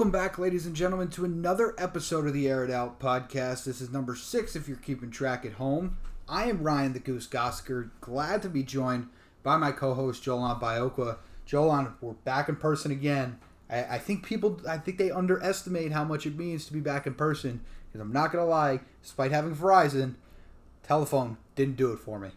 Welcome back, ladies and gentlemen, to another episode of the Air It Out podcast. This is number six if you're keeping track at home. I am Ryan the Goose Gosker, glad to be joined by my co-host Jolan Biokwa. Jolan, we're back in person again. I, I think people, I think they underestimate how much it means to be back in person. Because I'm not gonna lie, despite having Verizon, telephone didn't do it for me.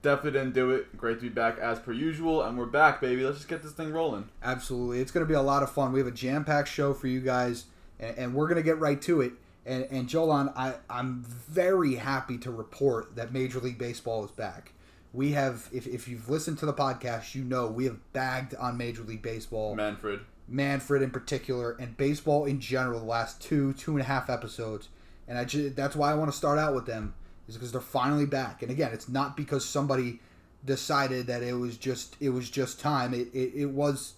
Definitely didn't do it. Great to be back as per usual, and we're back, baby. Let's just get this thing rolling. Absolutely. It's going to be a lot of fun. We have a jam packed show for you guys, and, and we're going to get right to it. And, and Jolan, I, I'm very happy to report that Major League Baseball is back. We have, if, if you've listened to the podcast, you know we have bagged on Major League Baseball. Manfred. Manfred in particular, and baseball in general, the last two, two and a half episodes. And I just, that's why I want to start out with them is because they're finally back. And again, it's not because somebody decided that it was just it was just time. It it, it was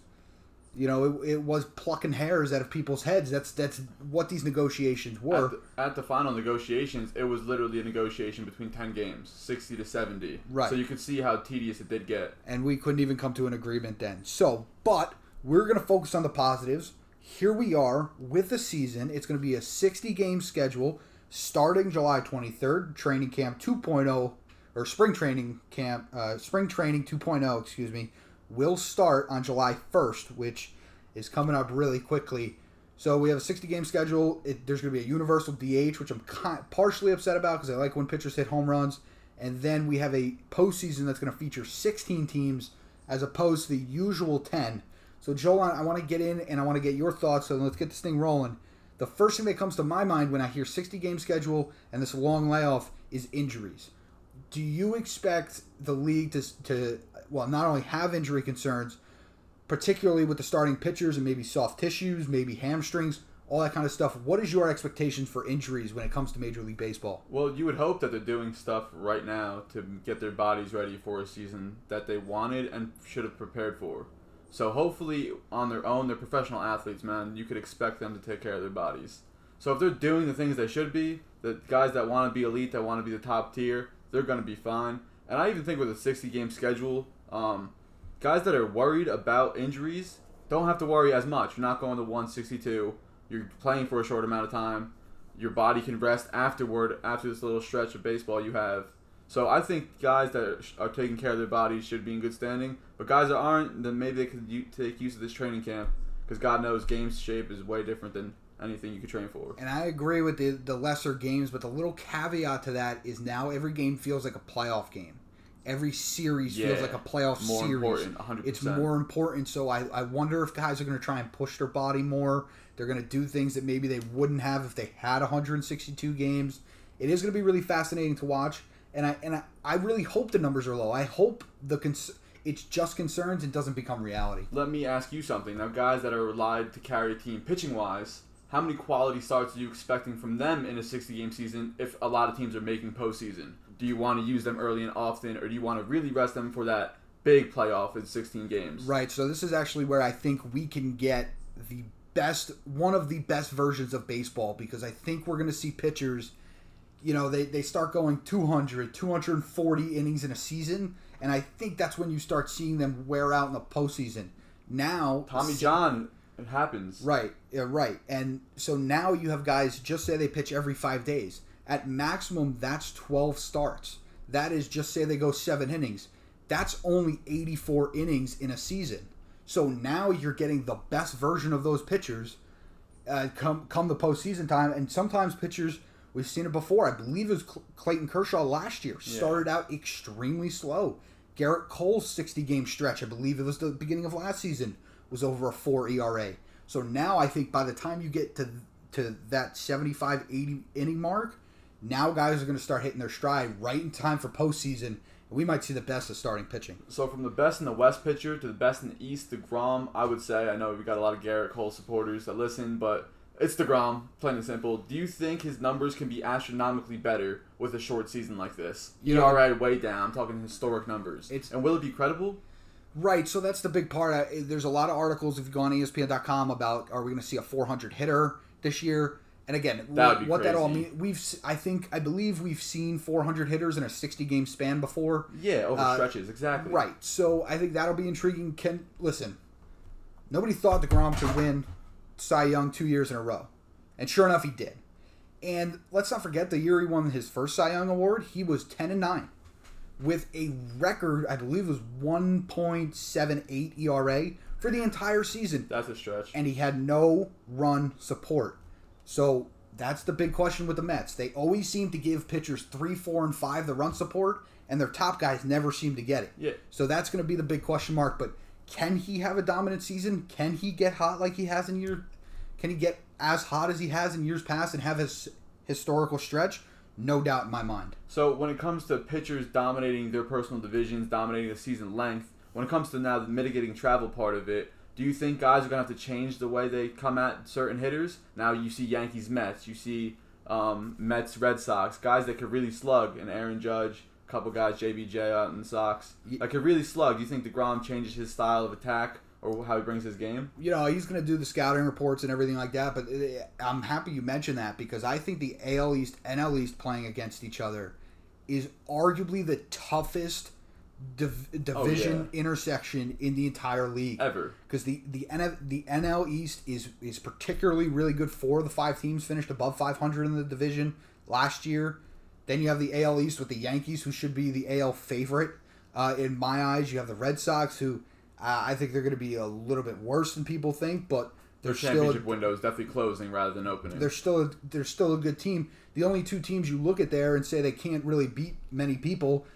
you know, it, it was plucking hairs out of people's heads. That's that's what these negotiations were. At the, at the final negotiations, it was literally a negotiation between 10 games, 60 to 70. Right. So you could see how tedious it did get. And we couldn't even come to an agreement then. So, but we're going to focus on the positives. Here we are with the season. It's going to be a 60 game schedule starting July 23rd, training camp 2.0 or spring training camp, uh, spring training 2.0, excuse me, will start on July 1st, which is coming up really quickly. So we have a 60 game schedule. It, there's going to be a universal DH, which I'm kind, partially upset about because I like when pitchers hit home runs. And then we have a postseason that's going to feature 16 teams as opposed to the usual 10. So Joel, I want to get in and I want to get your thoughts. So let's get this thing rolling. The first thing that comes to my mind when I hear 60 game schedule and this long layoff is injuries. Do you expect the league to, to well, not only have injury concerns, particularly with the starting pitchers and maybe soft tissues, maybe hamstrings, all that kind of stuff. What is your expectations for injuries when it comes to Major League Baseball? Well, you would hope that they're doing stuff right now to get their bodies ready for a season that they wanted and should have prepared for. So hopefully, on their own, they're professional athletes, man. You could expect them to take care of their bodies. So if they're doing the things they should be, the guys that want to be elite, that want to be the top tier, they're going to be fine. And I even think with a 60 game schedule, um, guys that are worried about injuries don't have to worry as much. You're not going to 162. You're playing for a short amount of time. Your body can rest afterward after this little stretch of baseball you have. So I think guys that are taking care of their bodies should be in good standing. But guys that aren't, then maybe they could take use of this training camp because God knows game shape is way different than anything you could train for. And I agree with the the lesser games, but the little caveat to that is now every game feels like a playoff game. Every series Yeah, feels like a playoff more series. important, 100%. It's more important. So I, I wonder if guys are going to try and push their body more. They're going to do things that maybe they wouldn't have if they had 162 games. It is going to be really fascinating to watch, and I and I, I really hope the numbers are low. I hope the cons- it's just concerns and doesn't become reality. Let me ask you something. Now, guys that are relied to carry a team pitching wise, how many quality starts are you expecting from them in a 60 game season if a lot of teams are making postseason? Do you want to use them early and often, or do you want to really rest them for that big playoff in 16 games? Right. So this is actually where I think we can get the best, one of the best versions of baseball because I think we're going to see pitchers. You know, they, they start going 200, 240 innings in a season, and I think that's when you start seeing them wear out in the postseason. Now, Tommy John, it happens. Right, yeah, right. And so now you have guys just say they pitch every five days. At maximum, that's 12 starts. That is just say they go seven innings. That's only 84 innings in a season. So now you're getting the best version of those pitchers uh, come come the postseason time. And sometimes pitchers, we've seen it before. I believe it was Clayton Kershaw last year. Yeah. Started out extremely slow. Gerrit Cole's 60 game stretch, I believe it was the beginning of last season, was over a 4 ERA. So now I think by the time you get to to that 75 80 inning mark, now guys are going to start hitting their stride right in time for postseason. And we might see the best of starting pitching. So from the best in the West pitcher to the best in the East, DeGrom, I would say, I know we got a lot of Gerrit Cole supporters that listen, but it's DeGrom, plain and simple. Do you think his numbers can be astronomically better with a short season like this? You know- ERA way down, I'm talking historic numbers. It's- and will it be credible? Right, so that's the big part. Uh, There's a lot of articles if you go on ESPN.com about are we going to see a 400 hitter this year? And again, That what, that all means, we've I think I believe we've seen 400 hitters in a 60 game span before. Yeah, over Uh, stretches, exactly. Right. So I think that'll be intriguing. Can listen. Nobody thought Degrom could win Cy Young two years in a row. And sure enough, he did. And let's not forget the year he won his first Cy Young award, he was 10 and 9 with a record, I believe it was 1.78 ERA for the entire season. That's a stretch. And he had no run support. So that's the big question with the Mets. They always seem to give pitchers 3, 4, and 5 the run support, and their top guys never seem to get it. Yeah. So that's going to be the big question mark. But can he have a dominant season? Can he get hot like he has in year? Can he get as hot as he has in years past and have his historical stretch? No doubt in my mind. So when it comes to pitchers dominating their personal divisions, dominating the season length, when it comes to now the mitigating travel part of it, do you think guys are gonna have to change the way they come at certain hitters? Now you see Yankees, Mets, you see um, Mets, Red Sox, guys that could really slug, and Aaron Judge, couple guys, JBJ out in the Sox, that could really slug. Do you think Degrom changes his style of attack? or how he brings his game. You know, he's going to do the scouting reports and everything like that. But uh, I'm happy you mentioned that because I think the AL East, NL East playing against each other is arguably the toughest div- division Oh, yeah. intersection in the entire league Ever. because the the the NL East is is particularly really good. Four of the five teams finished above 500 in the division last year. Then you have the AL East with the Yankees, who should be the AL favorite uh, in my eyes. You have the Red Sox, who uh, I think they're going to be a little bit worse than people think, but Their they're still championship window is definitely closing rather than opening. they're still a, they're still a good team. The only two teams you look at there and say they can't really beat many people,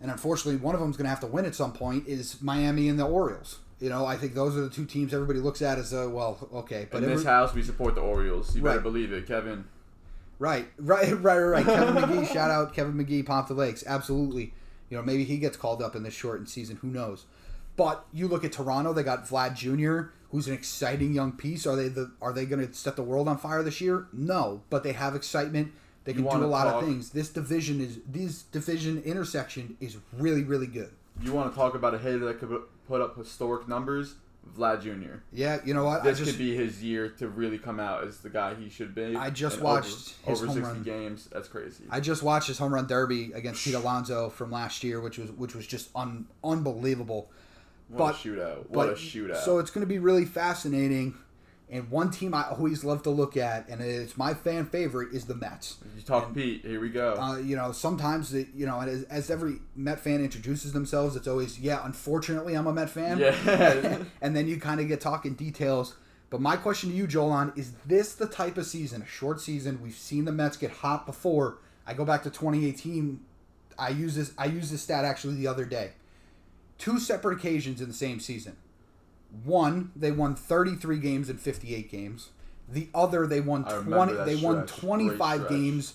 and unfortunately one of them's going to have to win at some point, is Miami and the Orioles. You know, I think those are the two teams everybody looks at as uh, well, okay, but In this house, we support the Orioles. You better believe it, Kevin. Right, right, right, right. Kevin McGee, shout out Kevin McGee, Pomp the Lakes. Absolutely. You know, maybe he gets called up in this shortened season. Who knows? But you look at Toronto; they got Vlad Jr., who's an exciting young piece. Are they the? Are they going to set the world on fire this year? No, but they have excitement. They can do a lot talk- of things. This division is this division intersection is really, really good. You want to talk about a hitter that could put up historic numbers? Vlad Jr. Yeah, you know what? This I just could be his year to really come out as the guy he should be. I just And watched over, his over home 60 run. games. That's crazy. I just watched his home run derby against Pete Alonso from last year, which was which was just un, unbelievable. what but- a shootout! What but a shootout! So it's going to be really fascinating. And one team I always love to look at, and it's my fan favorite, is the Mets. you talk Pete. Here we go. Uh, you know, sometimes the, you know, as, as every Met fan introduces themselves, it's always, yeah, unfortunately, I'm a Met fan. Yeah. and then you kind of get talking details. But my question to you, Jolan, is this the type of season, a short season? We've seen the Mets get hot before. I go back to 2018. I use this. I used this stat actually the other day. Two separate occasions in the same season. One, they won 33 games in 58 games. The other, they won 20. that They won 25 games.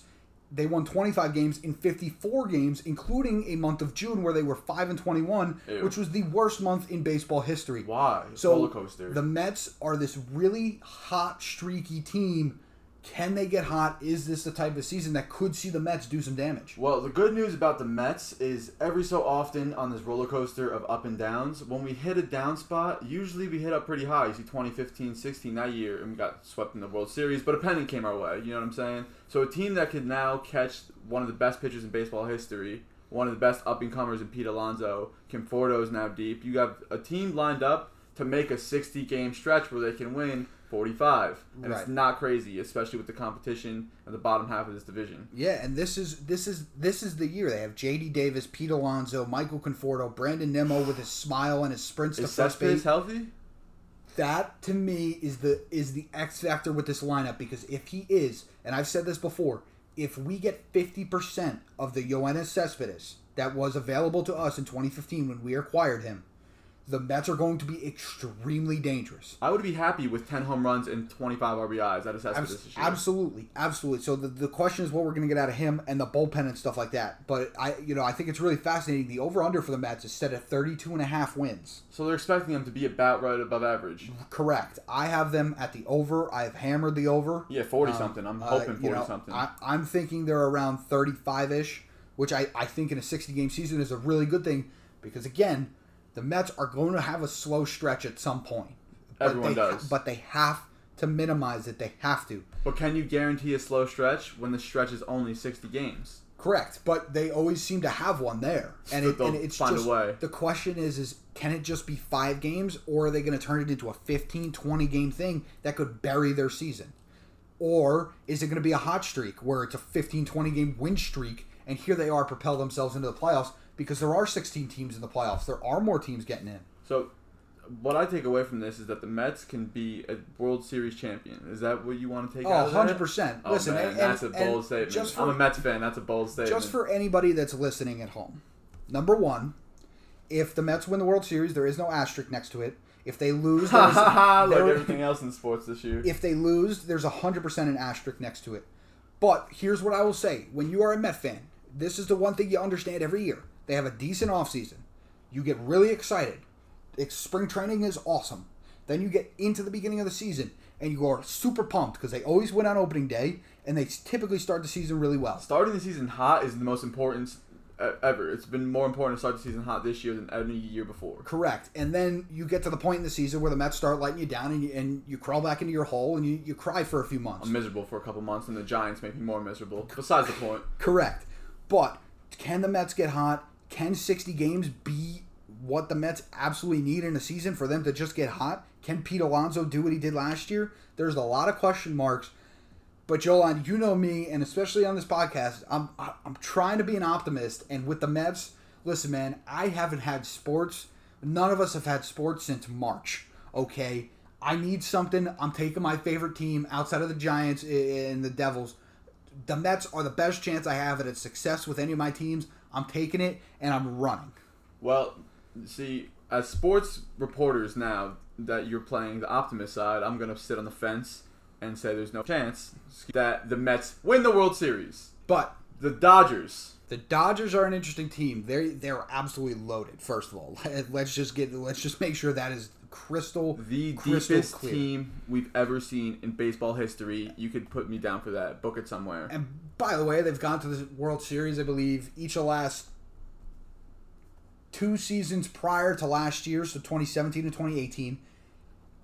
They won 25 games in 54 games, including a month of June where they were 5 and 21, Ew. which was the worst month in baseball history. Why? So roller coaster. the Mets are this really hot, streaky team. Can they get hot? Is this the type of season that could see the Mets do some damage? Well, the good news about the Mets is every so often on this roller coaster of up and downs, when we hit a down spot, usually we hit up pretty high. You see 2015, 16 that year, and we got swept in the World Series, but a pennant came our way. You know what I'm saying? So a team that could now catch one of the best pitchers in baseball history, one of the best up and comers in Pete Alonso, is now deep. You have a team lined up to make a 60 game stretch where they can win 45, and Right. it's not crazy, especially with the competition at the bottom half of this division. Yeah, and this is this is this is the year they have J.D. Davis, Pete Alonso, Michael Conforto, Brandon Nimmo with his smile and his sprints to Is first Cespedes base. healthy? That to me is the is the X factor with this lineup because if he is, and I've said this before, if we get fifty percent of the Yoenis Cespedes that was available to us in 2015 when we acquired him, the Mets are going to be extremely dangerous. I would be happy with 10 home runs and 25 RBIs of Cespedes Abs- this year. absolutely, absolutely. So the, the question is what we're going to get out of him and the bullpen and stuff like that. But I, you know, I think it's really fascinating. The over under for the Mets is set at 32 and a half wins. So they're expecting them to be about right above average. Correct. I have them at the over. I have hammered the over. Yeah, 40 Um, something. I'm uh, hoping you 40 know, something. I, I'm thinking they're around 35 ish, which I, I think in a 60 game season is a really good thing because, again, the Mets are going to have a slow stretch at some point. But Everyone they does. but they have to minimize it. They have to. but can you guarantee a slow stretch when the stretch is only 60 games? Correct, but they always seem to have one there, and, it, and it's find a just way. the question is is can it just be five games, or are they going to turn it into a 15, 20 game thing that could bury their season, or is it going to be a hot streak where it's a 15, 20 game win streak, and here they are propel themselves into the playoffs because there are 16 teams in the playoffs, there are more teams getting in. So, what I take away from this is that the Mets can be a World Series champion. Is that what you want to take oh, out Oh, of 100 that? percent. Oh, Listen, man, and, that's a bold and statement. Just for I'm a Mets fan. That's a bold statement. just for anybody that's listening at home. Number one, if the Mets win the World Series, there is no asterisk next to it. If they lose, there's! Like there- everything else in sports this year. if they lose, there's hundred percent an asterisk next to it. But here's what I will say: when you are a Met fan, this is the one thing you understand every year. They have a decent offseason. You get really excited. It's, spring training is awesome. Then you get into the beginning of the season and you are super pumped because they always win on opening day and they typically start the season really well. Starting the season hot is the most important ever. It's been more important to start the season hot this year than any year before. Correct. And then you get to the point in the season where the Mets start letting you down and you, and you crawl back into your hole and you, you cry for a few months. I'm miserable for a couple months, and the Giants make me more miserable. Besides the point. Correct. But can the Mets get hot? Can 60 games be what the Mets absolutely need in a season for them to just get hot? Can Pete Alonso do what he did last year? There's a lot of question marks. But Jolan, you know me, and especially on this podcast, I'm I'm trying to be an optimist. And with the Mets, listen, man, I haven't had sports. None of us have had sports since March. Okay, I need something. I'm taking my favorite team outside of the Giants and the Devils. The Mets are the best chance I have at a success with any of my teams. I'm taking it and I'm running. Well, see, as sports reporters now that you're playing the optimist side, I'm gonna sit on the fence and say there's no chance that the Mets win the World Series. But The Dodgers. the Dodgers are an interesting team. They're they're absolutely loaded. First of all, let's just get let's just make sure that is crystal The crystal deepest clear. team we've ever seen in baseball history. You could put me down for that. Book it somewhere. And by the way, they've gone to the World Series, I believe, each of the last two seasons prior to last year, so 2017 and 2018.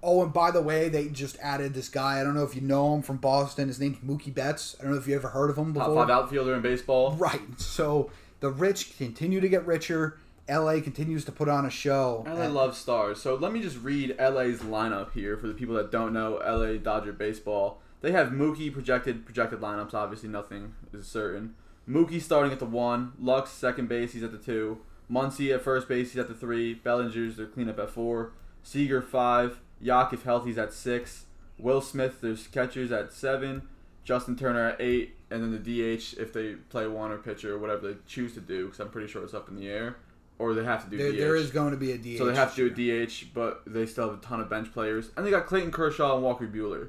Oh, and by the way, they just added this guy. I don't know if you know him from Boston. His name's Mookie Betts. I don't know if you ever heard of him before. Top five outfielder in baseball. Right. So the rich continue to get richer. LA continues to put on a show. LA And- loves stars. So let me just read LA's lineup here for the people that don't know LA Dodger baseball. They have Mookie projected projected lineups. Obviously, nothing is certain. Mookie starting at the one, Lux second base. He's at the two. Muncy at first base. He's at the three. Bellinger's their cleanup at four. Seager five. Yak if healthy's at six. Will Smith there's catchers at seven. Justin Turner at eight, and then the DH if they play one or pitcher or whatever they choose to do, because I'm pretty sure it's up in the air, or they have to do there, DH. there is going to be a DH. So they have to do a DH, but they still have a ton of bench players, and they got Clayton Kershaw and Walker Buehler.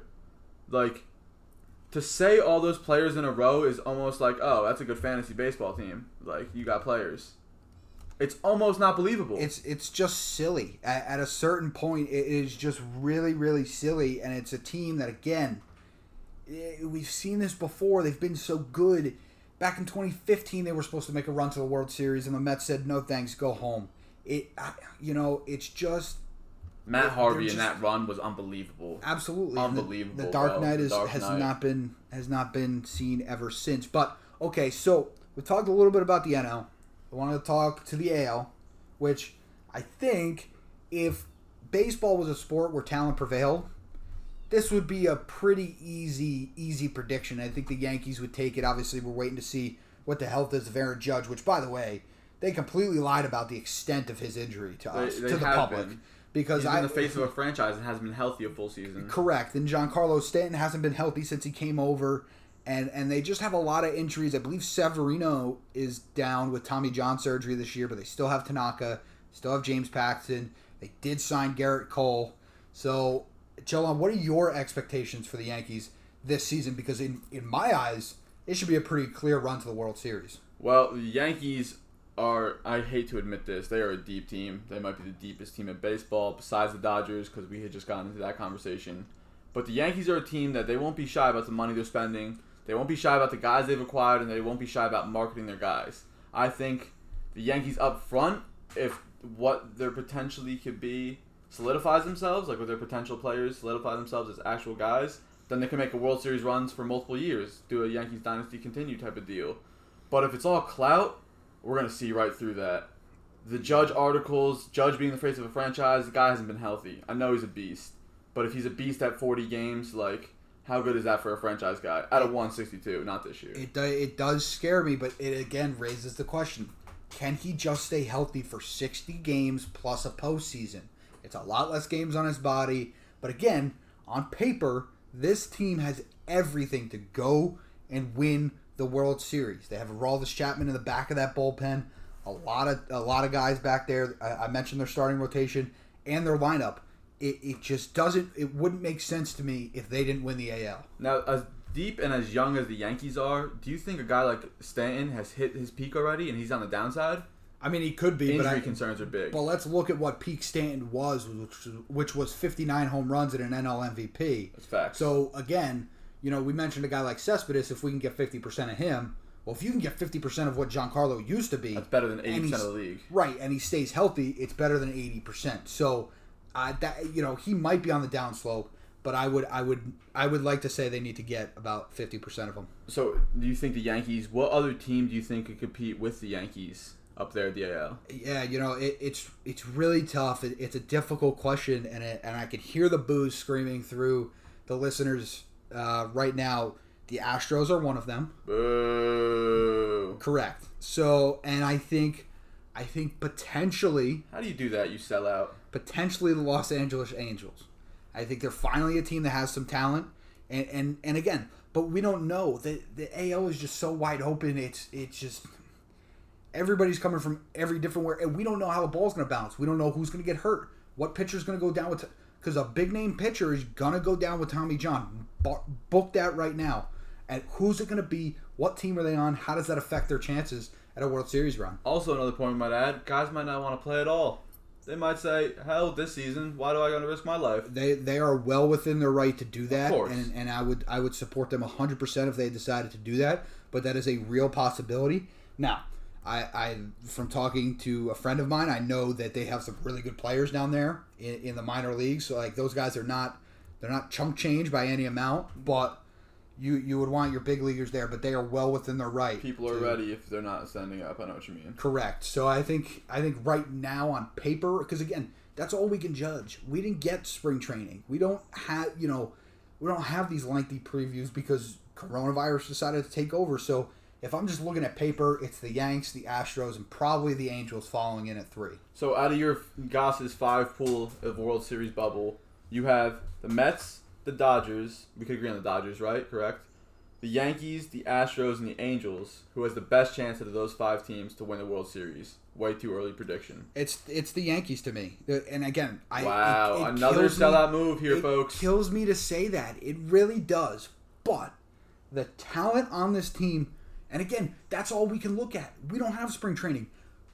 Like, to say all those players in a row is almost like, oh, that's a good fantasy baseball team. Like, you got players. It's almost not believable. It's it's just silly. At, at a certain point, it is just really really silly, and it's a team that again, eh, we've seen this before. They've been so good. Back in 2015, they were supposed to make a run to the World Series, and the Mets said, "No thanks, go home." It, I- you know, it's just Matt Harvey just- in that run was unbelievable. absolutely And the- Unbelievable, The, Dark. Knight is, Dark has Knight. not been has not been seen ever since. But okay, so we talked a little bit about the NL. I wanted to talk to the AL, which I think if baseball was a sport where talent prevailed, this would be a pretty easy easy prediction. I think the Yankees would take it. Obviously, we're waiting to see what the health is of Aaron Judge, which by the way, they completely lied about the extent of his injury to us, they to the public. been. Because He's I in the face of a franchise and hasn't been healthy a full season. Correct. And Giancarlo Stanton hasn't been healthy since he came over. And, and they just have a lot of injuries. I believe Severino is down with Tommy John surgery this year, but they still have Tanaka, still have James Paxton. They did sign Gerrit Cole. So, Jolan, what are your expectations for the Yankees this season? Because in, in my eyes, it should be a pretty clear run to the World Series. Well, the Yankees are, I hate to admit this, they are a deep team. They might be the deepest team in baseball besides the Dodgers because we had just gotten into that conversation. But the Yankees are a team that they won't be shy about the money they're spending. They won't be shy about the guys they've acquired, and they won't be shy about marketing their guys. I think the Yankees up front, if what their potentially could be solidifies themselves, like with their potential players solidify themselves as actual guys, then they can make a World Series runs for multiple years, do a Yankees dynasty continue type of deal. But if it's all clout, we're gonna see right through that. The Judge articles, Judge being the face of a franchise, the guy hasn't been healthy. I know he's a beast, but if he's a beast at 40 games, like how good is that for a franchise guy at a 162? Not this year. It do, it does scare me, but it again raises the question: Can he just stay healthy for 60 games plus a postseason? It's a lot less games on his body, but again, on paper, this team has everything to go and win the World Series. They have Aroldis Chapman in the back of that bullpen. A lot of a lot of guys back there. I, I mentioned their starting rotation and their lineup. It, it just doesn't. It wouldn't make sense to me if they didn't win the AL. Now, as deep and as young as the Yankees are, do you think a guy like Stanton has hit his peak already and he's on the downside? I mean, he could be, Injury but I, concerns are big. But let's look at what peak Stanton was, which, which was 59 home runs and an NL MVP. That's facts. So again, you know, we mentioned a guy like Cespedes. If we can get 50% of him, well, if you can get 50% of what Giancarlo used to be, That's better than 80% of the league. right, and he stays healthy, it's better than 80%. So, uh, that you know, he might be on the downslope, but I would, I would, I would like to say they need to get about 50% of him. So, do you think the Yankees? What other team do you think could compete with the Yankees up there at the AL? Yeah, you know, it, it's it's really tough. It, it's a difficult question, and it, and I can hear the boos screaming through the listeners uh, right now. The Astros are one of them, Boo! correct? So, and I think, I think potentially, How do you do that? You sell out. potentially the Los Angeles Angels. I think they're finally a team that has some talent, and and, and again, but we don't know. the The AL is just so wide open. It's it's just everybody's coming from every different where, and we don't know how the ball's going to bounce. We don't know who's going to get hurt. What pitcher's going to go down with? Because a big name pitcher is going to go down with Tommy John. Bo- Book that right now. And who's it going to be? What team are they on? How does that affect their chances at a World Series run? Also, another point we might add: guys might not want to play at all. They might say, "Hell, this season, why do I want to risk my life?" They they are well within their right to do that, course. and and I would I would support them hundred percent if they decided to do that. But that is a real possibility. Now, I, I from talking to a friend of mine, I know that they have some really good players down there in, in the minor leagues. So like those guys are not they're not chunk change by any amount, but you you would want your big leaguers there, but they are well within their right. People are to- ready if they're not standing up. I know what you mean. Correct. So I think I think right now on paper, because again, that's all we can judge. We didn't get spring training. We don't have you know, we don't have these lengthy previews because coronavirus decided to take over. So if I'm just looking at paper, it's the Yanks, the Astros, and probably the Angels following in at three. So, out of your Goss's five pool of World Series bubble, you have the Mets, the Dodgers. We could agree on the Dodgers, right? Correct. The Yankees, the Astros, and the Angels. Who has the best chance out of those five teams to win the World Series? Way too early prediction. It's it's the Yankees to me. And again, I Wow, it- it another kills me- sellout move here, it folks. kills me to say that. It really does. But the talent on this team, and again, that's all we can look at. We don't have spring training.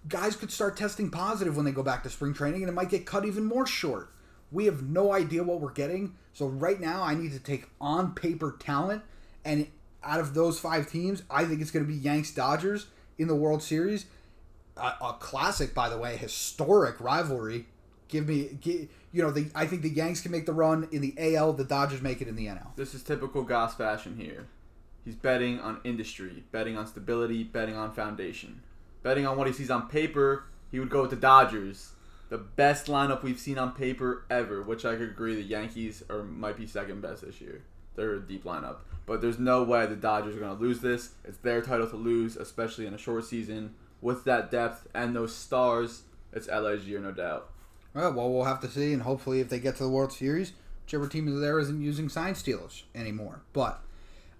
Guys could start testing positive when they go back to spring training, and it might get cut even more short. We have no idea what we're getting. So right now, I need to take on paper talent, and out of those five teams, I think it's going to be Yanks Dodgers in the World Series. A, a classic, by the way, historic rivalry. Give me, gi- you know, the I think the Yanks can make the run in the AL. The Dodgers make it in the NL. This is typical Goss fashion here. He's betting on industry, betting on stability, betting on foundation, betting on what he sees on paper. He would go with the Dodgers, the best lineup we've seen on paper ever. Which I could agree, the Yankees are might be second best this year. They're a deep lineup, but there's no way the Dodgers are going to lose this. It's their title to lose, especially in a short season with that depth and those stars. It's LA's year, no doubt. Right, well, we'll have to see, and hopefully, if they get to the World Series, whichever team is there isn't using sign stealers anymore. But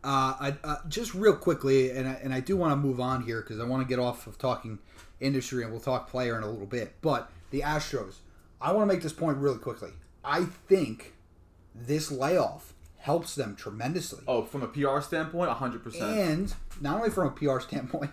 uh, I, uh, just real quickly, and I, and I do want to move on here because I want to get off of talking industry, and we'll talk player in a little bit. But the Astros, I want to make this point really quickly. I think this layoff helps them tremendously. Oh, from a PR standpoint, 100%. And not only from a PR standpoint,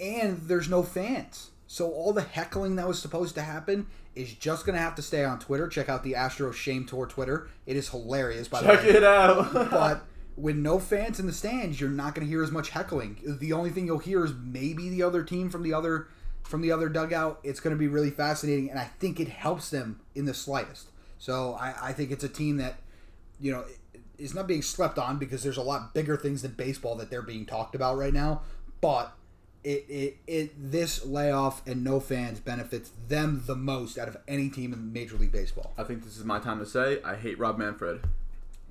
and there's no fans. So all the heckling that was supposed to happen is just going to have to stay on Twitter. Check out the Astro Shame Tour Twitter. It is hilarious, by Check the way. Check it out. but with no fans in the stands, you're not going to hear as much heckling. The only thing you'll hear is maybe the other team from the other from the other dugout. It's going to be really fascinating, and I think it helps them in the slightest. So I, I think it's a team that you know is not being slept on because there's a lot bigger things than baseball that they're being talked about right now. But it, it, it this layoff and no fans benefits them the most out of any team in Major League Baseball. I think this is my time to say I hate Rob Manfred.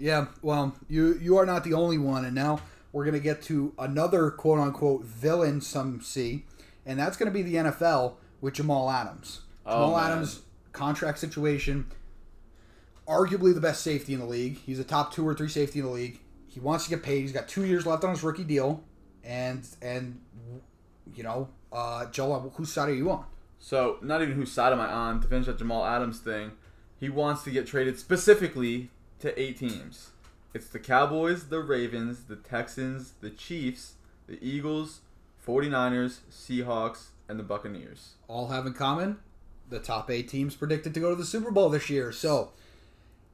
Yeah, well, you you are not the only one, and now we're gonna get to another quote unquote villain some see, and that's gonna be the NFL with Jamal Adams. Oh, Jamal man. Adams contract situation, arguably the best safety in the league. He's a top two or three safety in the league. He wants to get paid. He's got two years left on his rookie deal, and and you know, uh, Joel, whose side are you on? So, not even whose side am I on to finish that Jamal Adams thing. He wants to get traded specifically to eight teams. It's the Cowboys, the Ravens, the Texans, the Chiefs, the Eagles, 49ers, Seahawks, and the Buccaneers. all have in common the top eight teams predicted to go to the Super Bowl this year. So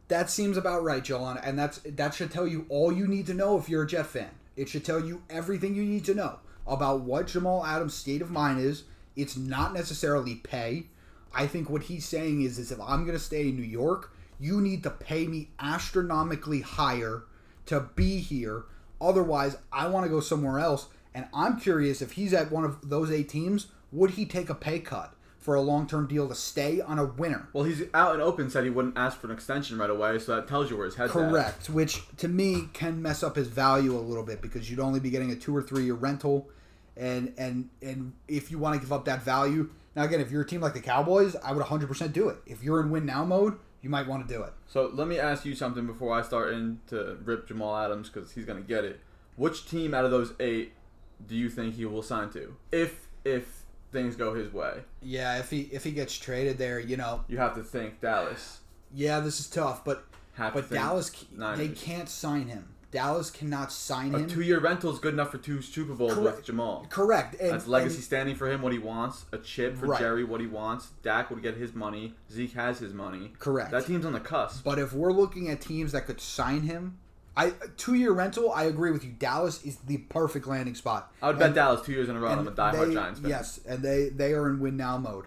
that seems about right, Joel, and that's that should tell you all you need to know if you're a Jet fan. It should tell you everything you need to know about what Jamal Adams' state of mind is. It's not necessarily pay. I think what he's saying is, is if I'm going to stay in New York, you need to pay me astronomically higher to be here. Otherwise, I want to go somewhere else. And I'm curious if he's at one of those eight teams, would he take a pay cut for a long term deal to stay on a winner? Well, he's out and open said he wouldn't ask for an extension right away, so that tells you where his head's at. Correct, which to me can mess up his value a little bit because you'd only be getting a two or three year rental, and and and if you want to give up that value, now again, if you're a team like the Cowboys, I would 100% do it. If you're in win now mode, you might want to do it. So let me ask you something before I start in to rip Jamal Adams because he's gonna get it. Which team out of those eight do you think he will sign to? If if things go his way, Yeah, if he if he gets traded there, you know, you have to think Dallas. yeah, this is tough, but Have but Dallas they can't sign him. Dallas cannot sign him. A him. two-year rental is good enough for two Super Bowls Correct. with Jamal. Correct. And, That's legacy and- standing for him. What he wants. A chip for Right. Jerry. What he wants. Dak would get his money. Zeke has his money. correct. That team's on the cusp. But if we're looking at teams that could sign him, I two year rental, I agree with you. Dallas is the perfect landing spot. I would bet Dallas two years in a row. I'm a diehard they- Giants fan. Yes, and they they are in win now mode.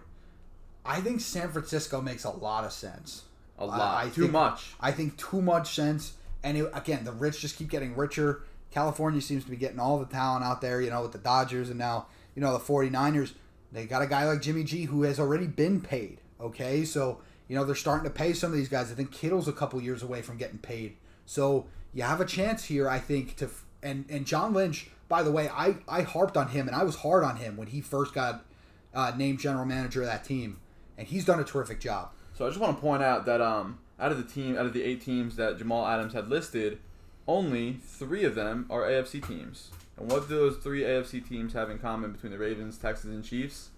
I think San Francisco makes a lot of sense. A lot. I Too think- much. I think too much sense. And it, again, the rich just keep getting richer. California seems to be getting all the talent out there, you know, with the Dodgers and now, you know, the 49ers. They got a guy like Jimmy G who has already been paid. Okay. So, you know, they're starting to pay some of these guys. I think Kittle's a couple years away from getting paid. So you have a chance here, I think, to. And, and John Lynch, by the way, I, I harped on him and I was hard on him when he first got uh, named general manager of that team. And he's done a terrific job. So I just want to point out that um, out of the team, out of the eight teams that Jamal Adams had listed, only three of them are AFC teams. And what do those three AFC teams have in common between the Ravens, Texans, and Chiefs?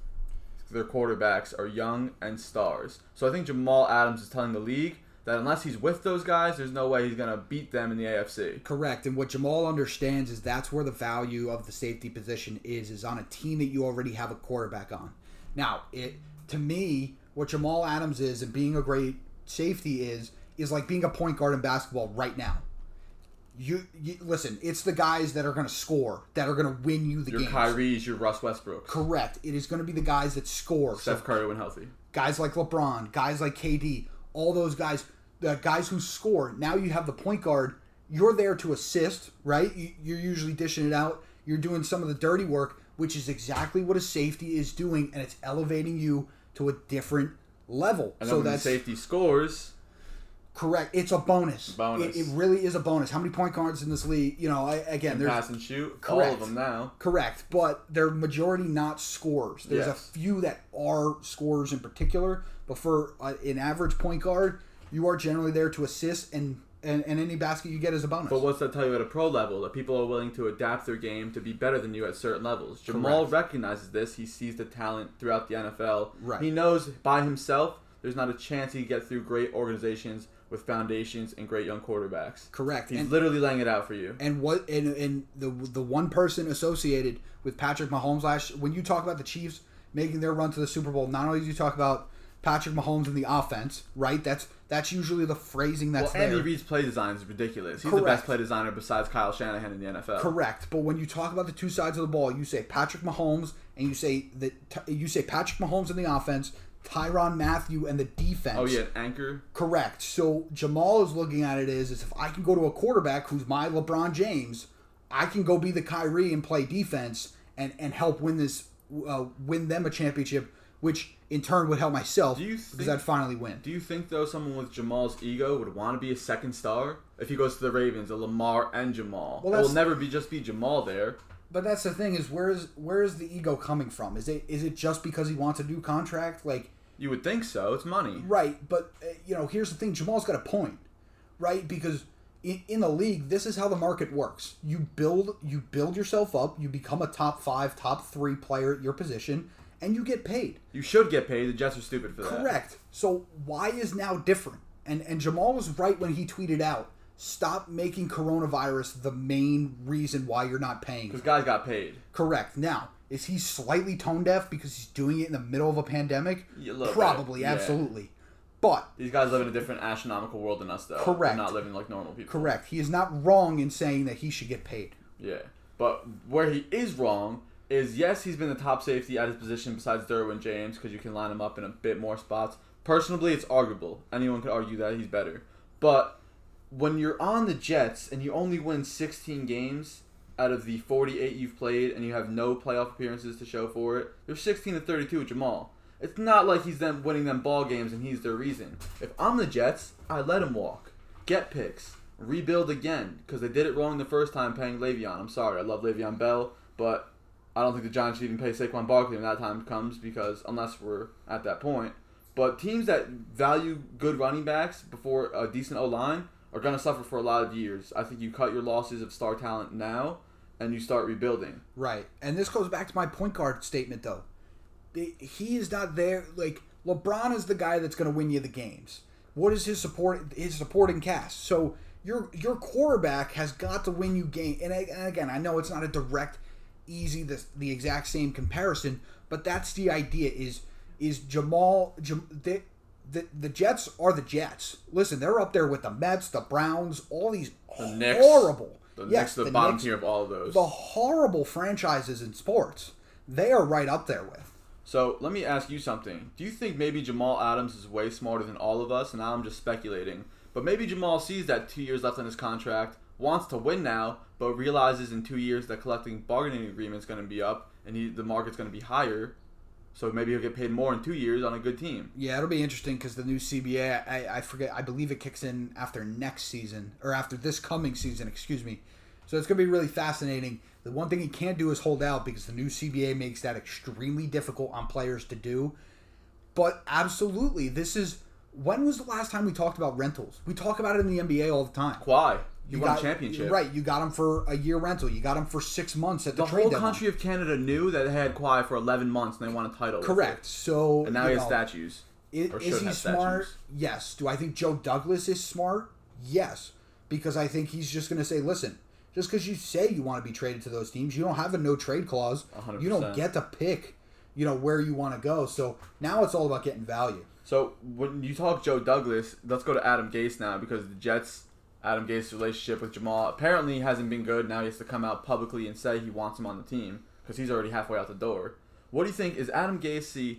Their quarterbacks are young and stars. So I think Jamal Adams is telling the league that unless he's with those guys, there's no way he's gonna beat them in the AFC. Correct. And what Jamal understands is that's where the value of the safety position is, is on a team that you already have a quarterback on. Now, it to me, what Jamal Adams is and being a great safety is, is like being a point guard in basketball right now. You, you listen, it's the guys that are gonna score, that are gonna win you the game. Your games. Kyrie's, your Russ Westbrook, Correct. It is gonna be the guys that score. So Steph Curry when healthy. guys like LeBron, guys like KD, all those guys, the guys who score. Now you have the point guard. You're there to assist, right? You- You're usually dishing it out. You're doing some of the dirty work, which is exactly what a safety is doing, and it's elevating you to a different level. And then so that safety scores, correct. It's a bonus. Bonus. It, it really is a bonus. How many point guards in this league? You know, I, again, there's pass and shoot, all Correct. of them now. Correct, but they're majority not scorers. There's Yes. a few that are scorers in particular, but for uh, an average point guard, you are generally there to assist, and, and, and any basket you get is a bonus. But what's that tell you at a pro level? That people are willing to adapt their game to be better than you at certain levels. Jamal recognizes this. He sees the talent throughout the NFL. Right. He knows by himself there's not a chance he can get through great organizations with foundations and great young quarterbacks. Correct, He's and, literally laying it out for you. and what and, and the the one person associated with Patrick Mahomes last when you talk about the Chiefs making their run to the Super Bowl, not only do you talk about Patrick Mahomes and the offense, right? That's that's usually the phrasing that's well, there. Andy Reid's play design is ridiculous. He's the best play designer besides Kyle Shanahan in the NFL. Correct, but when you talk about the two sides of the ball, you say Patrick Mahomes and you say that you say Patrick Mahomes in the offense, Tyrann Mathieu and the defense. Oh yeah, anchor. correct. So Jamal is looking at it as, is if I can go to a quarterback who's my LeBron James, I can go be the Kyrie and play defense, and and help win this uh, win them a championship, which in turn would help myself you because I'd finally win. Do you think though someone with Jamal's ego would want to be a second star if he goes to the Ravens, a Lamar and Jamal? Well, it will never be just be Jamal there. But that's the thing is where is where is the ego coming from? Is it is it just because he wants a new contract? Like You would think so. It's money. right, but uh, you know here's the thing: Jamal's got a point, right? Because in, in the league, this is how the market works. You build you build yourself up. You become a top five, top three player at your position, and you get paid. You should get paid. The Jets are stupid for that. Correct. So why is now different? And and Jamal was right when he tweeted out, "Stop making coronavirus the main reason why you're not paying." Because guys got paid. Correct. Now, is he slightly tone deaf because he's doing it in the middle of a pandemic? A Probably, yeah. absolutely. But These guys live in a different astronomical world than us, though. Correct. They're not living like normal people. correct. He is not wrong in saying that he should get paid. Yeah. But where he is wrong is yes, he's been the top safety at his position besides Derwin James because you can line him up in a bit more spots. Personally, it's arguable. Anyone could argue that he's better. But when you're on the Jets and you only win 16 games out of the 48 you've played and you have no playoff appearances to show for it, you're 16 to 32 with Jamal. It's not like he's them winning them ball games and he's their reason. If I'm the Jets, I let him walk, get picks, rebuild again because they did it wrong the first time paying Le'Veon. I'm sorry, I love Le'Veon Bell, but I don't think the Giants should even pay Saquon Barkley when that time comes because unless we're at that point. But teams that value good running backs before a decent O line are going to suffer for a lot of years. I think you cut your losses of star talent now and you start rebuilding. Right. And this goes back to my point guard statement, though. He is not there. Like, LeBron is the guy that's going to win you the games. What is his support? His supporting cast. So your your quarterback has got to win you game. And, I- and again, I know it's not a direct, easy, the, the exact same comparison, but that's the idea. Is is Jamal? Jam, they, the the Jets are the Jets. Listen, they're up there with the Mets, the Browns, all these The Knicks. The yes, next to the, bottom Knicks, tier of all of those. the horrible franchises in sports, they are right up there with. So let me ask you something. Do you think maybe Jamal Adams is way smarter than all of us? And now I'm just speculating. But maybe Jamal sees that two years left on his contract, wants to win now, but realizes in two years that collecting bargaining agreement is going to be up and he, the market's going to be higher. So maybe he'll get paid more in two years on a good team. Yeah, it'll be interesting because the new CBA, I, I forget, I believe it kicks in after next season or after this coming season, excuse me. So it's going to be really fascinating. The one thing he can't do is hold out because the new CBA makes that extremely difficult on players to do. But absolutely, this is when was the last time we talked about rentals? We talk about it in the NBA all the time. Kawhi, he You won got- a championship. Right, you got him for a year rental. You got him for six months at the, The whole deadline. country of Canada knew that they had Kawhi for 11 months and they won a title. Correct. So And now he has know, statues. Is, he smart? statues. Yes. Do I think Joe Douglas is smart? Yes, because I think he's just going to say, "Listen, just because you say you want to be traded to those teams, you don't have a no trade clause. A hundred You don't get to pick, you know, where you want to go. So now it's all about getting value. So when you talk Joe Douglas, let's go to Adam Gase now because the Jets, Adam Gase's relationship with Jamal apparently hasn't been good. Now he has to come out publicly and say he wants him on the team because he's already halfway out the door. What do you think? Is Adam Gase?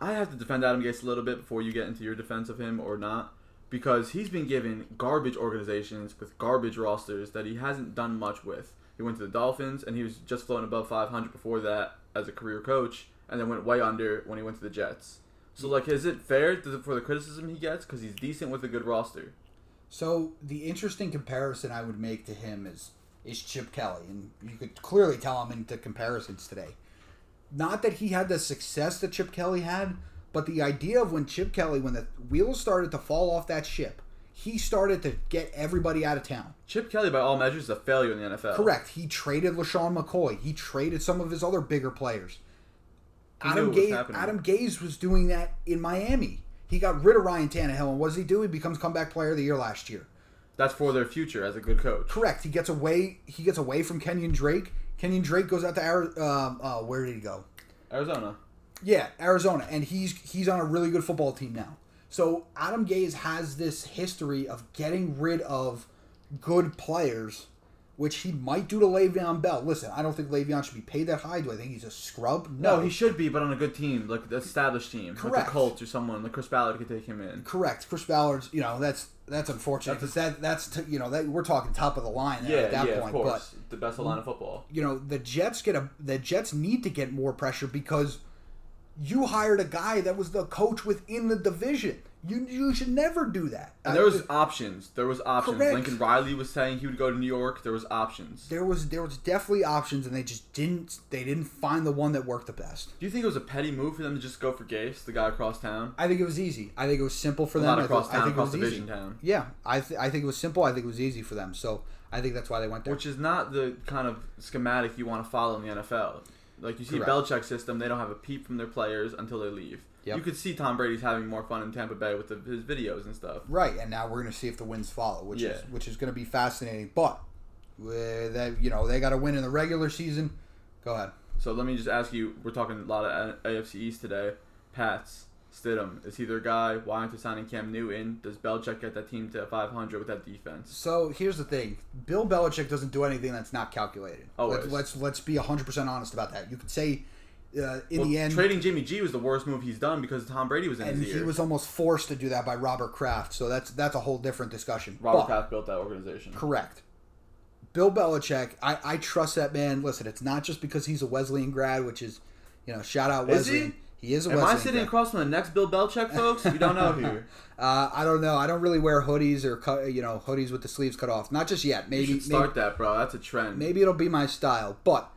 I have to defend Adam Gase a little bit before you get into your defense of him or not, because he's been given garbage organizations with garbage rosters that he hasn't done much with. He went to the Dolphins and he was just floating above 500 before that as a career coach, and then went way under when he went to the Jets. So like, is it fair for the criticism he gets because he's decent with a good roster? So the interesting comparison I would make to him is is Chip Kelly, and you could clearly tell I'm into comparisons today. Not that he had the success that Chip Kelly had, but the idea of when Chip Kelly, when the wheels started to fall off that ship, he started to get everybody out of town. Chip Kelly, by all measures, is a failure in the NFL. Correct. He traded LeSean McCoy. He traded some of his other bigger players. He Adam Gase. Adam Gase was doing that in Miami. He got rid of Ryan Tannehill, and what does he do? He becomes comeback player of the year last year. That's for their future as a good coach. Correct. He gets away. He gets away from Kenyon Drake. Kenyon Drake goes out to Ari- um, uh, where did he go? Arizona. Yeah, Arizona, and he's he's on a really good football team now. So Adam Gase has this history of getting rid of good players which he might do to Le'Veon Bell. Listen, I don't think Le'Veon should be paid that high. Do I think he's a scrub? No, he should be, but on a good team, like the established team, like the Colts or someone, like Chris Ballard could take him in. Correct. Chris Ballard's, you know, that's that's unfortunate because that that's t- you know that we're talking top of the line Yeah, at that yeah, point. of course, the best line of football. You know the Jets get a the Jets need to get more pressure because you hired a guy that was the coach within the division. You you should never do that. And there was options. There was options. Correct. Lincoln Riley was saying he would go to New York. There was options. there was there was definitely options, and they just didn't they didn't find the one that worked the best. Do you think it was a petty move for them to just go for Gase, the guy across town? I think it was easy. I think it was simple for Well, them. not across I, town, think, across it was division easy. town. Yeah, I th- I think it was simple. I think it was easy for them. So I think that's why they went there. Which is not the kind of schematic you want to follow in the NFL. Like you see Correct. Belichick's system, they don't have a peep from their players until they leave. Yep. You could see Tom Brady's having more fun in Tampa Bay with the, his videos and stuff. Right, and now we're going to see if the wins follow, which Yeah. is which is going to be fascinating. But uh, that you know they got to win in the regular season. Go ahead. So let me just ask you: We're talking a lot of AFC East today. Pats, Stidham, is he their guy? Why aren't they signing Cam Newton? Does Belichick get that team to 500 with that defense? So here's the thing: Bill Belichick doesn't do anything that's not calculated. Always. Let's let's, let's be hundred percent honest about that. You could say uh, in Well, the end, trading Jimmy G was the worst move he's done because Tom Brady was in and his ear. he was almost forced to do that by Robert Kraft. So that's that's a whole different discussion. Robert But- Kraft built that organization. Correct. Bill Belichick, I, I trust that man. Listen, it's not just because he's a Wesleyan grad, which is, you know, shout out Is he? Wesleyan. He is a Am Wesleyan I sitting across from the next Bill Belichick, folks? We don't know here. Uh, I don't know. I don't really wear hoodies or cut, you know hoodies with the sleeves cut off. Not just yet. Maybe start maybe, that, bro. That's a trend. maybe it'll be my style. But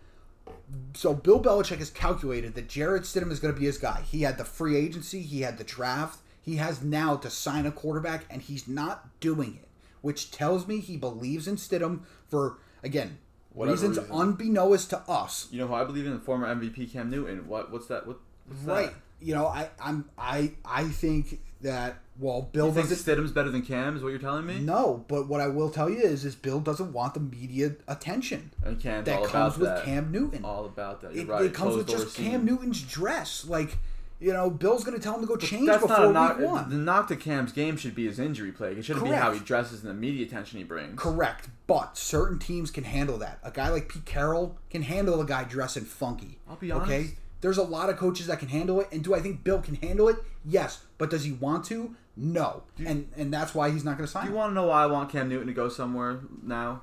so Bill Belichick has calculated that Jarrett Stidham is going to be his guy. He had the free agency. He had the draft. He has now to sign a quarterback, and he's not doing it, which tells me he believes in Stidham for again Whatever reasons reason. unbeknownst to us. You know who I believe in? The former MVP Cam Newton. What? What's that? What? Right. You know, I I'm I I think that well, Bill You think doesn't. Stidham's better than Cam? Is what you're telling me? No, but what I will tell you is, is Bill doesn't want the media attention And Cam's that all comes about with that. Cam Newton. All about that. You're it, right. it comes with Closed door just scene. Cam Newton's dress. Like, you know, Bill's going to tell him to go change That's before not a week one. The knock to Cam's game should be his injury plague. It shouldn't be how he dresses and the media attention he brings. Correct, but certain teams can handle that. A guy like Pete Carroll can handle a guy dressing funky. I'll be Okay, honest. There's a lot of coaches that can handle it, and do I think Bill can handle it? Yes, but does he want to? No, and and that's why he's not going to sign. Do you want to know why I want Cam Newton to go somewhere now?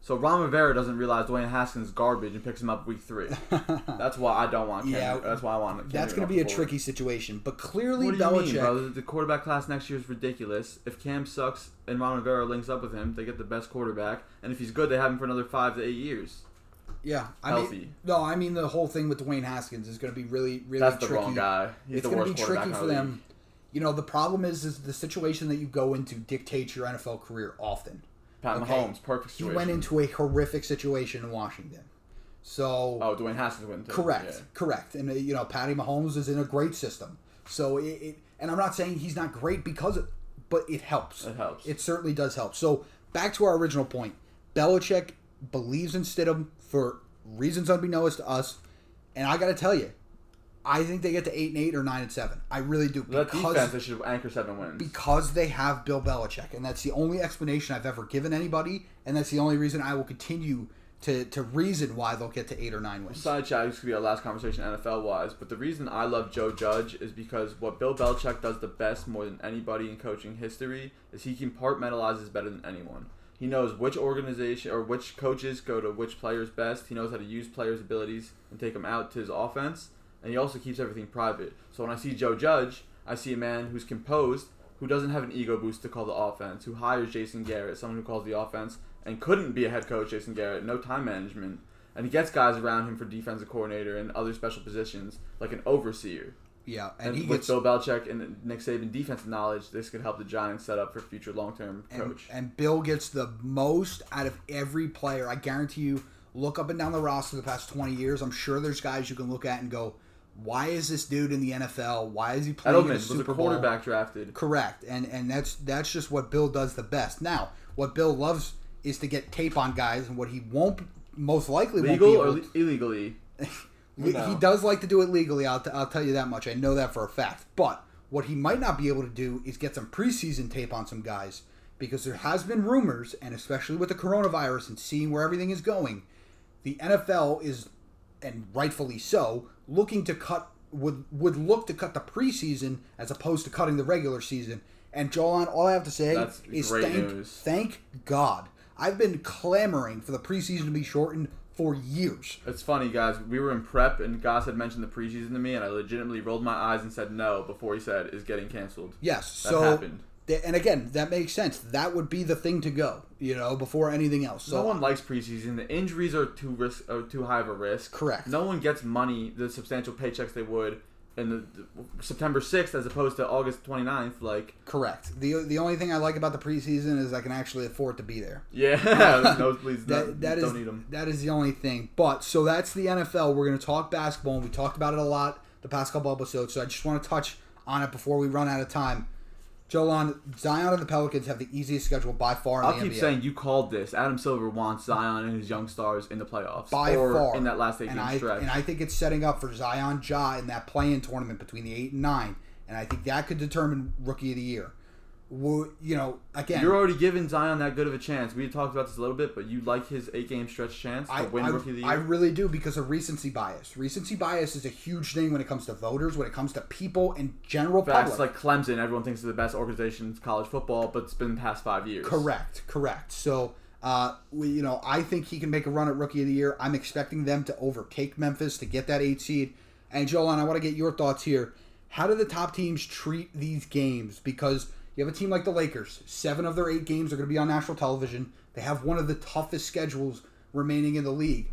So Ron Rivera doesn't realize Dwayne Haskins is garbage and picks him up week three. That's why I don't want Cam. Yeah, Newton. that's why I want. Cam That's going to be a tricky situation, but clearly What do you Belichick. mean, bro? The quarterback class next year is ridiculous. If Cam sucks and Ron Rivera links up with him, they get the best quarterback. And if he's good, they have him for another five to eight years. Yeah, I Healthy. mean, no, I mean the whole thing with Dwayne Haskins is going to be really, really That's the tricky. wrong guy. He's it's going to be tricky for them. league. You know, the problem is, is the situation that you go into dictates your NFL career often. Pat Okay. Mahomes, perfect He went into a horrific situation in Washington. So Oh, Dwayne Haskins went. Too. correct, Yeah. correct, and uh, you know, Patty Mahomes is in a great system. So it, it and I'm not saying he's not great because, of, but it helps. It helps. It certainly does help. So back to our original point, Belichick believes in Stidham for reasons unbeknownst to us, and I got to tell you, I think they get to eight and eight or nine and seven. I really do That because defense, they should anchor seven wins. because they have Bill Belichick, and that's the only explanation I've ever given anybody, and that's the only reason I will continue to to reason why they'll get to eight or nine wins. Side chat, this could be our last conversation NFL wise, but the reason I love Joe Judge is because what Bill Belichick does the best more than anybody in coaching history is he compartmentalizes better than anyone. He knows which organization or which coaches go to which players best. He knows how to use players' abilities and take them out to his offense, and he also keeps everything private. So when I see Joe Judge, I see a man who's composed, who doesn't have an ego boost to call the offense, who hires Jason Garrett, someone who calls the offense, and couldn't be a head coach, Jason Garrett, no time management. And he gets guys around him for defensive coordinator and other special positions, like an overseer. Yeah, And, and, he with gets Bill Belichick and Nick Saban defensive knowledge, this could help the Giants set up for future long term coach. and Bill gets the most out of every player. I guarantee you. Look up and down the roster the past twenty years. I'm sure there's guys you can look at and go, "Why is this dude in the NFL? Why is he playing in Edelman a was a Super Bowl?" quarterback drafted. Correct, and and that's that's just what Bill does the best. Now, what Bill loves is to get tape on guys, and what he won't most likely won't Legal be or able le- illegally? He- No. He does like to do it legally. I'll, t- I'll tell you that much. I know that for a fact. But what he might not be able to do is get some preseason tape on some guys because there has been rumors, and especially with the coronavirus and seeing where everything is going, the NFL is, and rightfully so, looking to cut would would look to cut the preseason as opposed to cutting the regular season. And Jolan, all I have to say That's is thank news. thank God. I've been clamoring for the preseason to be shortened for years. It's funny, guys. We were in prep, and Goss had mentioned the preseason to me, and I legitimately rolled my eyes and said no before he said is getting canceled. Yes, That so happened. th- and again, that makes sense. That would be the thing to go, you know, before anything else. So no one likes preseason. The injuries are too risk, are too high of a risk. Correct. No one gets money, the substantial paychecks they would in the, the September 6th as opposed to August 29th. Like, correct. the The only thing I like about the preseason is I can actually afford to be there. yeah, nosebleeds. That That, that is don't need them. that is the only thing. But so that's the NFL. We're going to talk basketball, and we talked about it a lot the past couple episodes. So I just want to touch on it before we run out of time. Jolan, Zion and the Pelicans have the easiest schedule by far in I'll keep NBA. saying you called this. Adam Silver wants Zion and his young stars in the playoffs by far in that last eight and game I, stretch. And I think it's setting up for Zion Ja in that play-in tournament between the eight and nine, and I think that could determine rookie of the year. You know, again, You're already giving Zion that good of a chance. We talked about this a little bit, but you like his eight game stretch chance to I, win I, rookie of the year. I really do because of recency bias. Recency bias is a huge thing when it comes to voters, when it comes to people in general Facts public. like Clemson, everyone thinks is the best organization in college football, but it's been the past five years. Correct, correct. So, uh, we, you know, I think he can make a run at rookie of the year. I'm expecting them to overtake Memphis to get that eight seed. And Jolan, I want to get your thoughts here. How do the top teams treat these games? Because you have a team like the Lakers. Seven of their eight games are going to be on national television. They have one of the toughest schedules remaining in the league.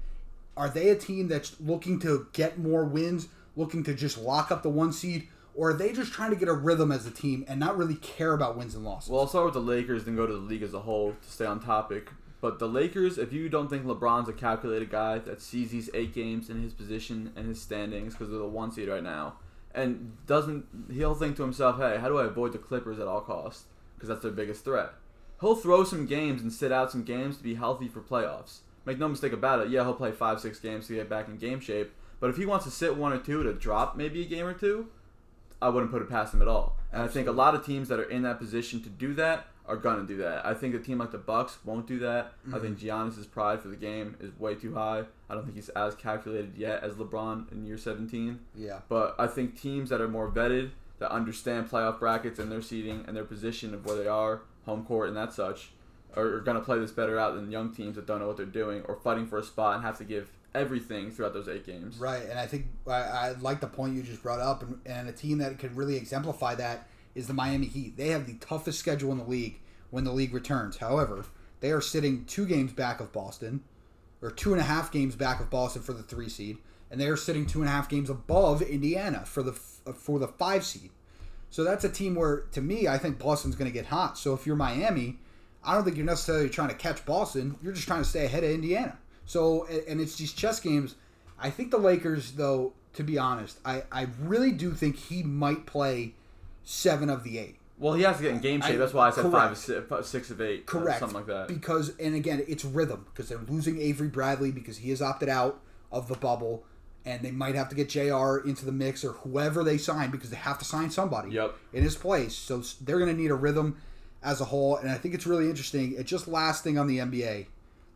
Are they a team that's looking to get more wins, looking to just lock up the one seed, or are they just trying to get a rhythm as a team and not really care about wins and losses? Well, I'll start with the Lakers, then go to the league as a whole to stay on topic. But the Lakers, if you don't think LeBron's a calculated guy that sees these eight games in his position and his standings because they're the one seed right now, and doesn't, he'll think to himself, hey, how do I avoid the Clippers at all costs? Because that's their biggest threat. He'll throw some games and sit out some games to be healthy for playoffs. Make no mistake about it. Yeah, he'll play five, six games to get back in game shape. But if he wants to sit one or two to drop maybe a game or two, I wouldn't put it past them at all. And I think a lot of teams that are in that position to do that are gonna do that. I think a team like the Bucks won't do that. I think Mm-hmm. Giannis's pride for the game is way too high. I don't think he's as calculated yet as LeBron in year 17. yeah. But I think teams that are more vetted, that understand playoff brackets and their seating and their position of where they are, home court and that such, are, are gonna play this better out than young teams that don't know what they're doing or fighting for a spot and have to give everything throughout those eight games. Right, and I think I, I like the point you just brought up, and, and a team that could really exemplify that is the Miami Heat. They have the toughest schedule in the league when the league returns. However, they are sitting two games back of Boston, or two and a half games back of Boston for the three seed, and they are sitting two and a half games above Indiana for the for the five seed. So that's a team where, to me, I think Boston's going to get hot. So if you're Miami, I don't think you're necessarily trying to catch Boston. You're just trying to stay ahead of Indiana. So, and it's these chess games. I think the Lakers, though, to be honest, I, I really do think he might play seven of the eight. Well, he has to get in game shape. That's why I said five, correct. of six, five- six of eight, uh, Correct. something like that. Because, and again, it's rhythm because they're losing Avery Bradley because he has opted out of the bubble, and they might have to get Jr. into the mix or whoever they sign because they have to sign somebody Yep. in his place. So they're going to need a rhythm as a whole, and I think it's really interesting. It just last thing on the NBA,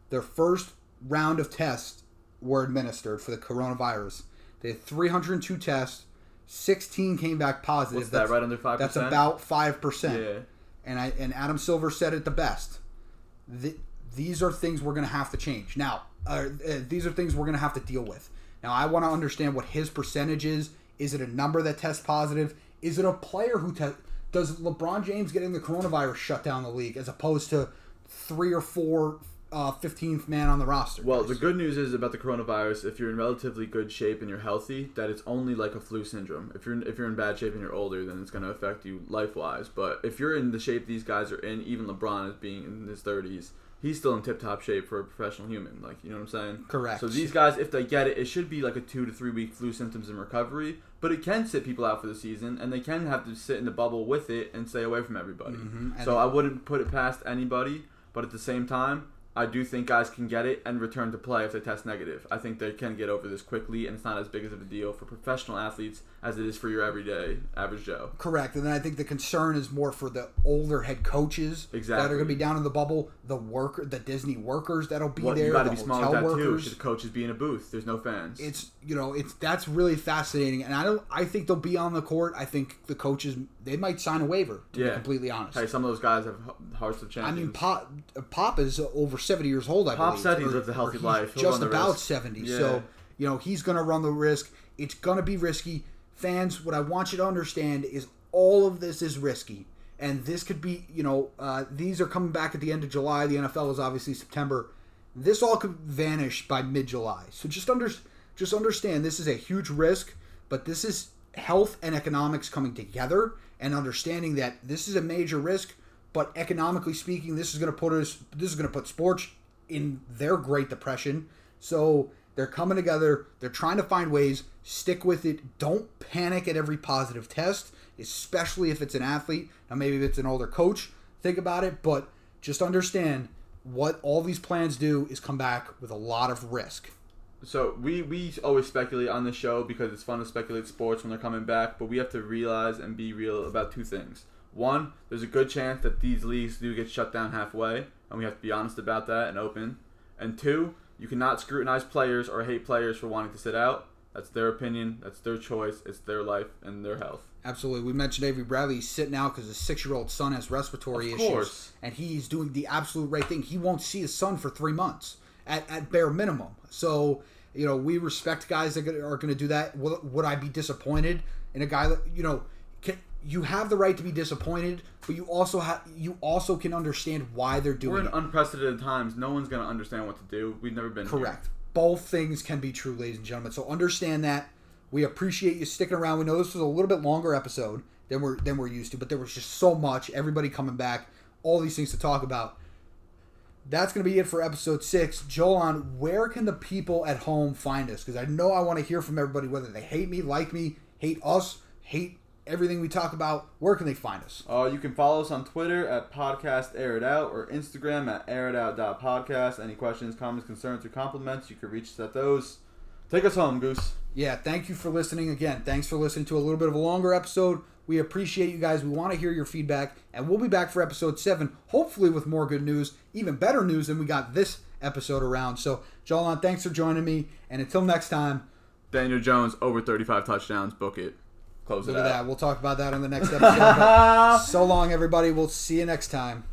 their first round of tests were administered for the coronavirus. They had 302 tests. 16 came back positive. What's that? That's- Right under five That's about five percent Yeah. and I and Adam Silver said it the best. Th these are things we're going to have to change now. Uh, uh, these are things we're going to have to deal with. Now, I want to understand what his percentage is. Is it a number that tests positive? Is it a player who does LeBron James getting the coronavirus shut down the league as opposed to three or four uh, 15th man on the roster? Well, guys? the good news is about the coronavirus. If you're in relatively good shape and you're healthy, that it's only like a flu syndrome. If you're if you're in bad shape and you're older, then it's going to affect you life wise. But if you're in the shape these guys are in, even LeBron is being in his 30s, he's still in tip top shape for a professional human. Like you know what I'm saying? Correct. So these guys, if they get it, it should be like a two to three week flu symptoms and recovery. But it can sit people out for the season, and they can have to sit in the bubble with it and stay away from everybody. Mhm. So I wouldn't put it past anybody. But at the same time, I do think guys can get it and return to play if they test negative. I think they can get over this quickly, and it's not as big as of a deal for professional athletes as it is for your everyday average Joe. Correct. And then I think the concern is more for the older head coaches that are going to be down in the bubble, the worker, the Disney workers that'll be What there, you got to the be smart with that too. workers. Should the coaches be in a booth? There's no fans. It's you know it's that's really fascinating, and I don't. I think they'll be on the court. I think the coaches they might sign a waiver. To be Yeah. completely honest. hey, some of those guys have hearts of champions. I mean, Pop, Pop is over seventy years old. I Pop believe. said he lives a healthy life. He'll just about risk. seventy. Yeah. So you know he's going to run the risk. It's going to be risky. Fans, what I want you to understand is all of this is risky, and this could be. You know, uh, these are coming back at the end of July. The NFL is obviously September. This all could vanish by mid-July. So just under, just understand this is a huge risk, but this is health and economics coming together and understanding that this is a major risk, but economically speaking, this is going to put us this is going to put sports in their Great Depression. So they're coming together, they're trying to find ways, stick with it. Don't panic at every positive test, especially if it's an athlete. Now maybe if it's an older coach, think about it, but just understand what all these plans do is come back with a lot of risk. So we we always speculate on the show because it's fun to speculate sports when they're coming back, but we have to realize and be real about two things. One, there's a good chance that these leagues do get shut down halfway, and we have to be honest about that and open. And two, you cannot scrutinize players or hate players for wanting to sit out. That's their opinion, that's their choice, it's their life and their health. Absolutely. We mentioned Avery Bradley. He's sitting out because his six-year-old son has respiratory Of issues, course. and he's doing the absolute right thing. He won't see his son for three months at, at bare minimum. So you know we respect guys that are going to do that. Would, would I be disappointed in a guy that you know? You have the right to be disappointed, but you also have you also can understand why they're doing We're in it. unprecedented times. No one's gonna understand what to do. We've never been here. Correct. Both things can be true, ladies and gentlemen. So understand that. We appreciate you sticking around. We know this was a little bit longer episode than we're than we're used to, but there was just so much. Everybody coming back, all these things to talk about. That's going to be it for episode six. Jolan, where can the people at home find us? Because I know I want to hear from everybody, whether they hate me, like me, hate us, hate everything we talk about. Where can they find us? Uh, you can follow us on Twitter at podcast air it out or Instagram at airitOut.podcast. Any questions, comments, concerns, or compliments, you can reach us at those. Take us home, Goose. Yeah, thank you for listening again. Thanks for listening to a little bit of a longer episode. We appreciate you guys. We want to hear your feedback, and we'll be back for episode seven, hopefully with more good news, even better news than we got this episode around. So, Jolan, thanks for joining me, and until next time, Daniel Jones over 35 touchdowns. Book it. Close look it at out. that. We'll talk about that on the next episode. But so long, everybody. We'll see you next time.